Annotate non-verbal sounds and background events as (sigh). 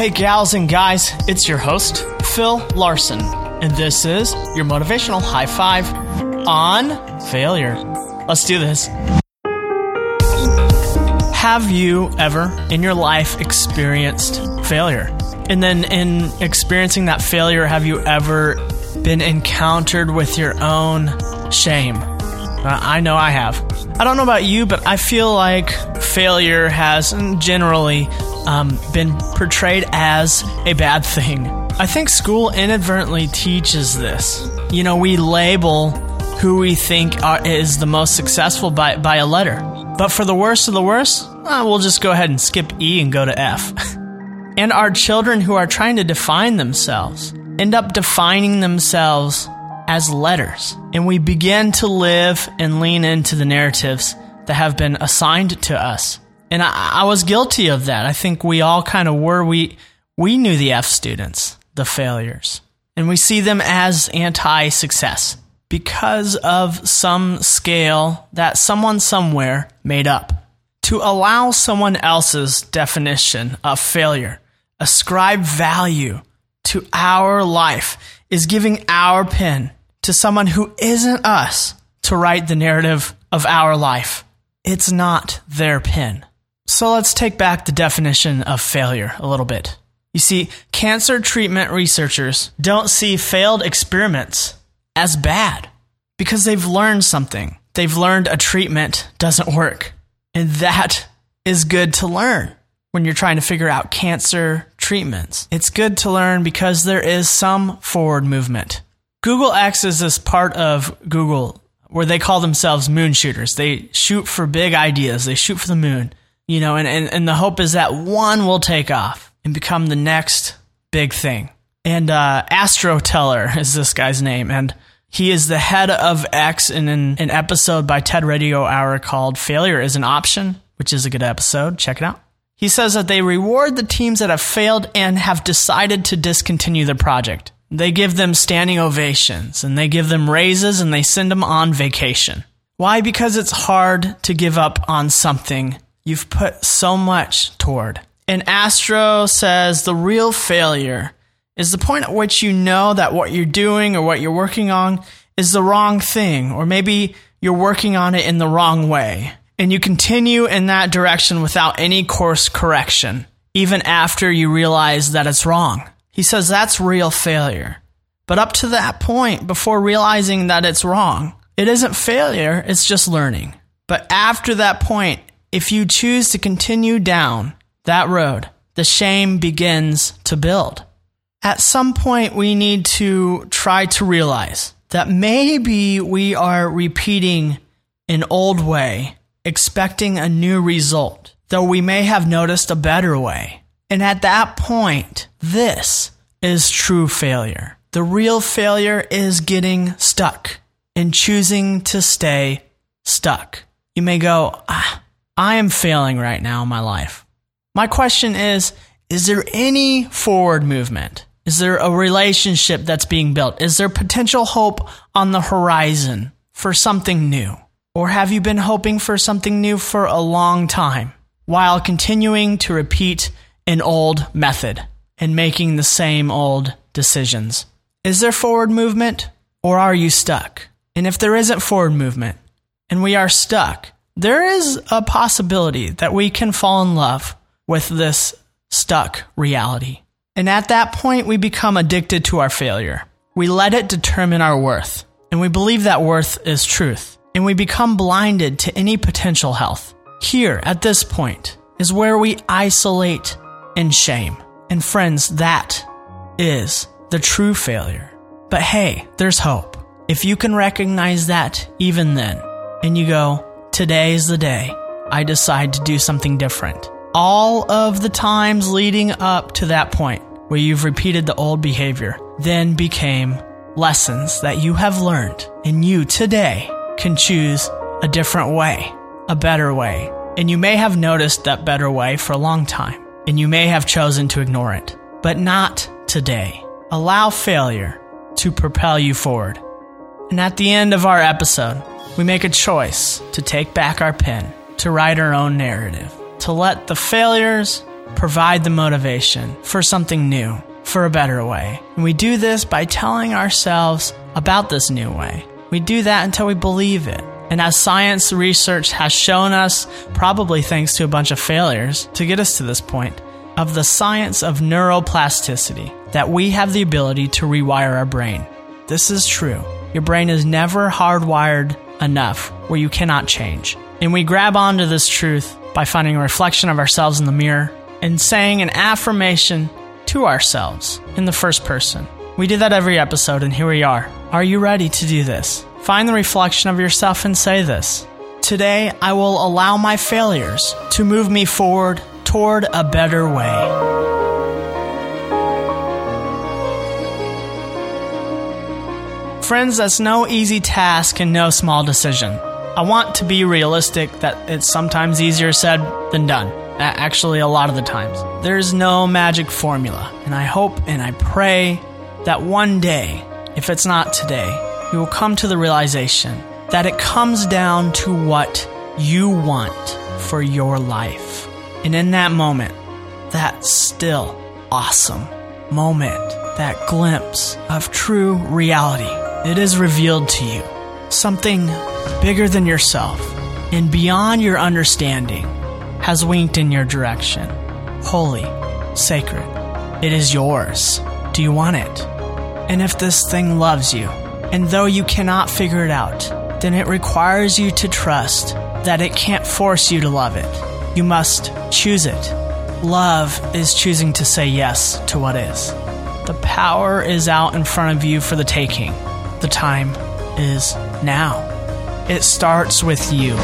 Hey, gals and guys, it's your host, Phil Larson, and this is your motivational high five on failure. Let's do this. Have you ever in your life experienced failure? And then, in experiencing that failure, have you ever been encountered with your own shame? Uh, I know I have. I don't know about you, but I feel like failure has generally um, been portrayed as a bad thing. I think school inadvertently teaches this. You know, we label who we think are, is the most successful by, by a letter. But for the worst of the worst, uh, we'll just go ahead and skip E and go to F. (laughs) and our children who are trying to define themselves end up defining themselves as letters. And we begin to live and lean into the narratives that have been assigned to us. And I, I was guilty of that. I think we all kind of were. We, we knew the F students, the failures, and we see them as anti success because of some scale that someone somewhere made up. To allow someone else's definition of failure, ascribe value to our life, is giving our pen to someone who isn't us to write the narrative of our life. It's not their pen. So let's take back the definition of failure a little bit. You see, cancer treatment researchers don't see failed experiments as bad because they've learned something. They've learned a treatment doesn't work. And that is good to learn when you're trying to figure out cancer treatments. It's good to learn because there is some forward movement. Google X is this part of Google where they call themselves moon shooters. They shoot for big ideas. They shoot for the moon, you know, and, and, and the hope is that one will take off and become the next big thing. And uh, Astro Teller (laughs) is this guy's name, and he is the head of X in an, an episode by TED Radio Hour called "Failure is an Option," which is a good episode. Check it out. He says that they reward the teams that have failed and have decided to discontinue the project. They give them standing ovations and they give them raises and they send them on vacation. Why? Because it's hard to give up on something you've put so much toward. And Astro says the real failure is the point at which you know that what you're doing or what you're working on is the wrong thing, or maybe you're working on it in the wrong way. And you continue in that direction without any course correction, even after you realize that it's wrong. He says that's real failure. But up to that point, before realizing that it's wrong, it isn't failure, it's just learning. But after that point, if you choose to continue down that road, the shame begins to build. At some point, we need to try to realize that maybe we are repeating an old way, expecting a new result, though we may have noticed a better way. And at that point, this is true failure. The real failure is getting stuck and choosing to stay stuck. You may go, ah, I am failing right now in my life. My question is, is there any forward movement? Is there a relationship that's being built? Is there potential hope on the horizon for something new? Or have you been hoping for something new for a long time while continuing to repeat an old method and making the same old decisions. Is there forward movement or are you stuck? And if there isn't forward movement and we are stuck, there is a possibility that we can fall in love with this stuck reality. And at that point, we become addicted to our failure. We let it determine our worth, and we believe that worth is truth, and we become blinded to any potential health. Here, at this point, is where we isolate and shame. And friends, that is the true failure. But hey, there's hope. If you can recognize that even then, and you go, today is the day I decide to do something different. All of the times leading up to that point where you've repeated the old behavior then became lessons that you have learned, and you today can choose a different way, a better way. And you may have noticed that better way for a long time and you may have chosen to ignore it, but not today. Allow failure to propel you forward. And at the end of our episode, we make a choice to take back our pen, to write our own narrative, to let the failures provide the motivation for something new, for a better way. And we do this by telling ourselves about this new way. We do that until we believe it. And as science research has shown us, probably thanks to a bunch of failures to get us to this point, of the science of neuroplasticity, that we have the ability to rewire our brain. This is true. Your brain is never hardwired enough where you cannot change. And we grab onto this truth by finding a reflection of ourselves in the mirror and saying an affirmation to ourselves in the first person. We do that every episode, and here we are. Are you ready to do this? Find the reflection of yourself and say this. Today, I will allow my failures to move me forward toward a better way. Friends, that's no easy task and no small decision. I want to be realistic that it's sometimes easier said than done. Actually, a lot of the times. There's no magic formula, and I hope and I pray that one day, if it's not today, you will come to the realization that it comes down to what you want for your life. And in that moment, that still awesome moment, that glimpse of true reality, it is revealed to you. Something bigger than yourself and beyond your understanding has winked in your direction. Holy, sacred, it is yours. Do you want it? And if this thing loves you, and though you cannot figure it out, then it requires you to trust that it can't force you to love it. You must choose it. Love is choosing to say yes to what is. The power is out in front of you for the taking. The time is now. It starts with you.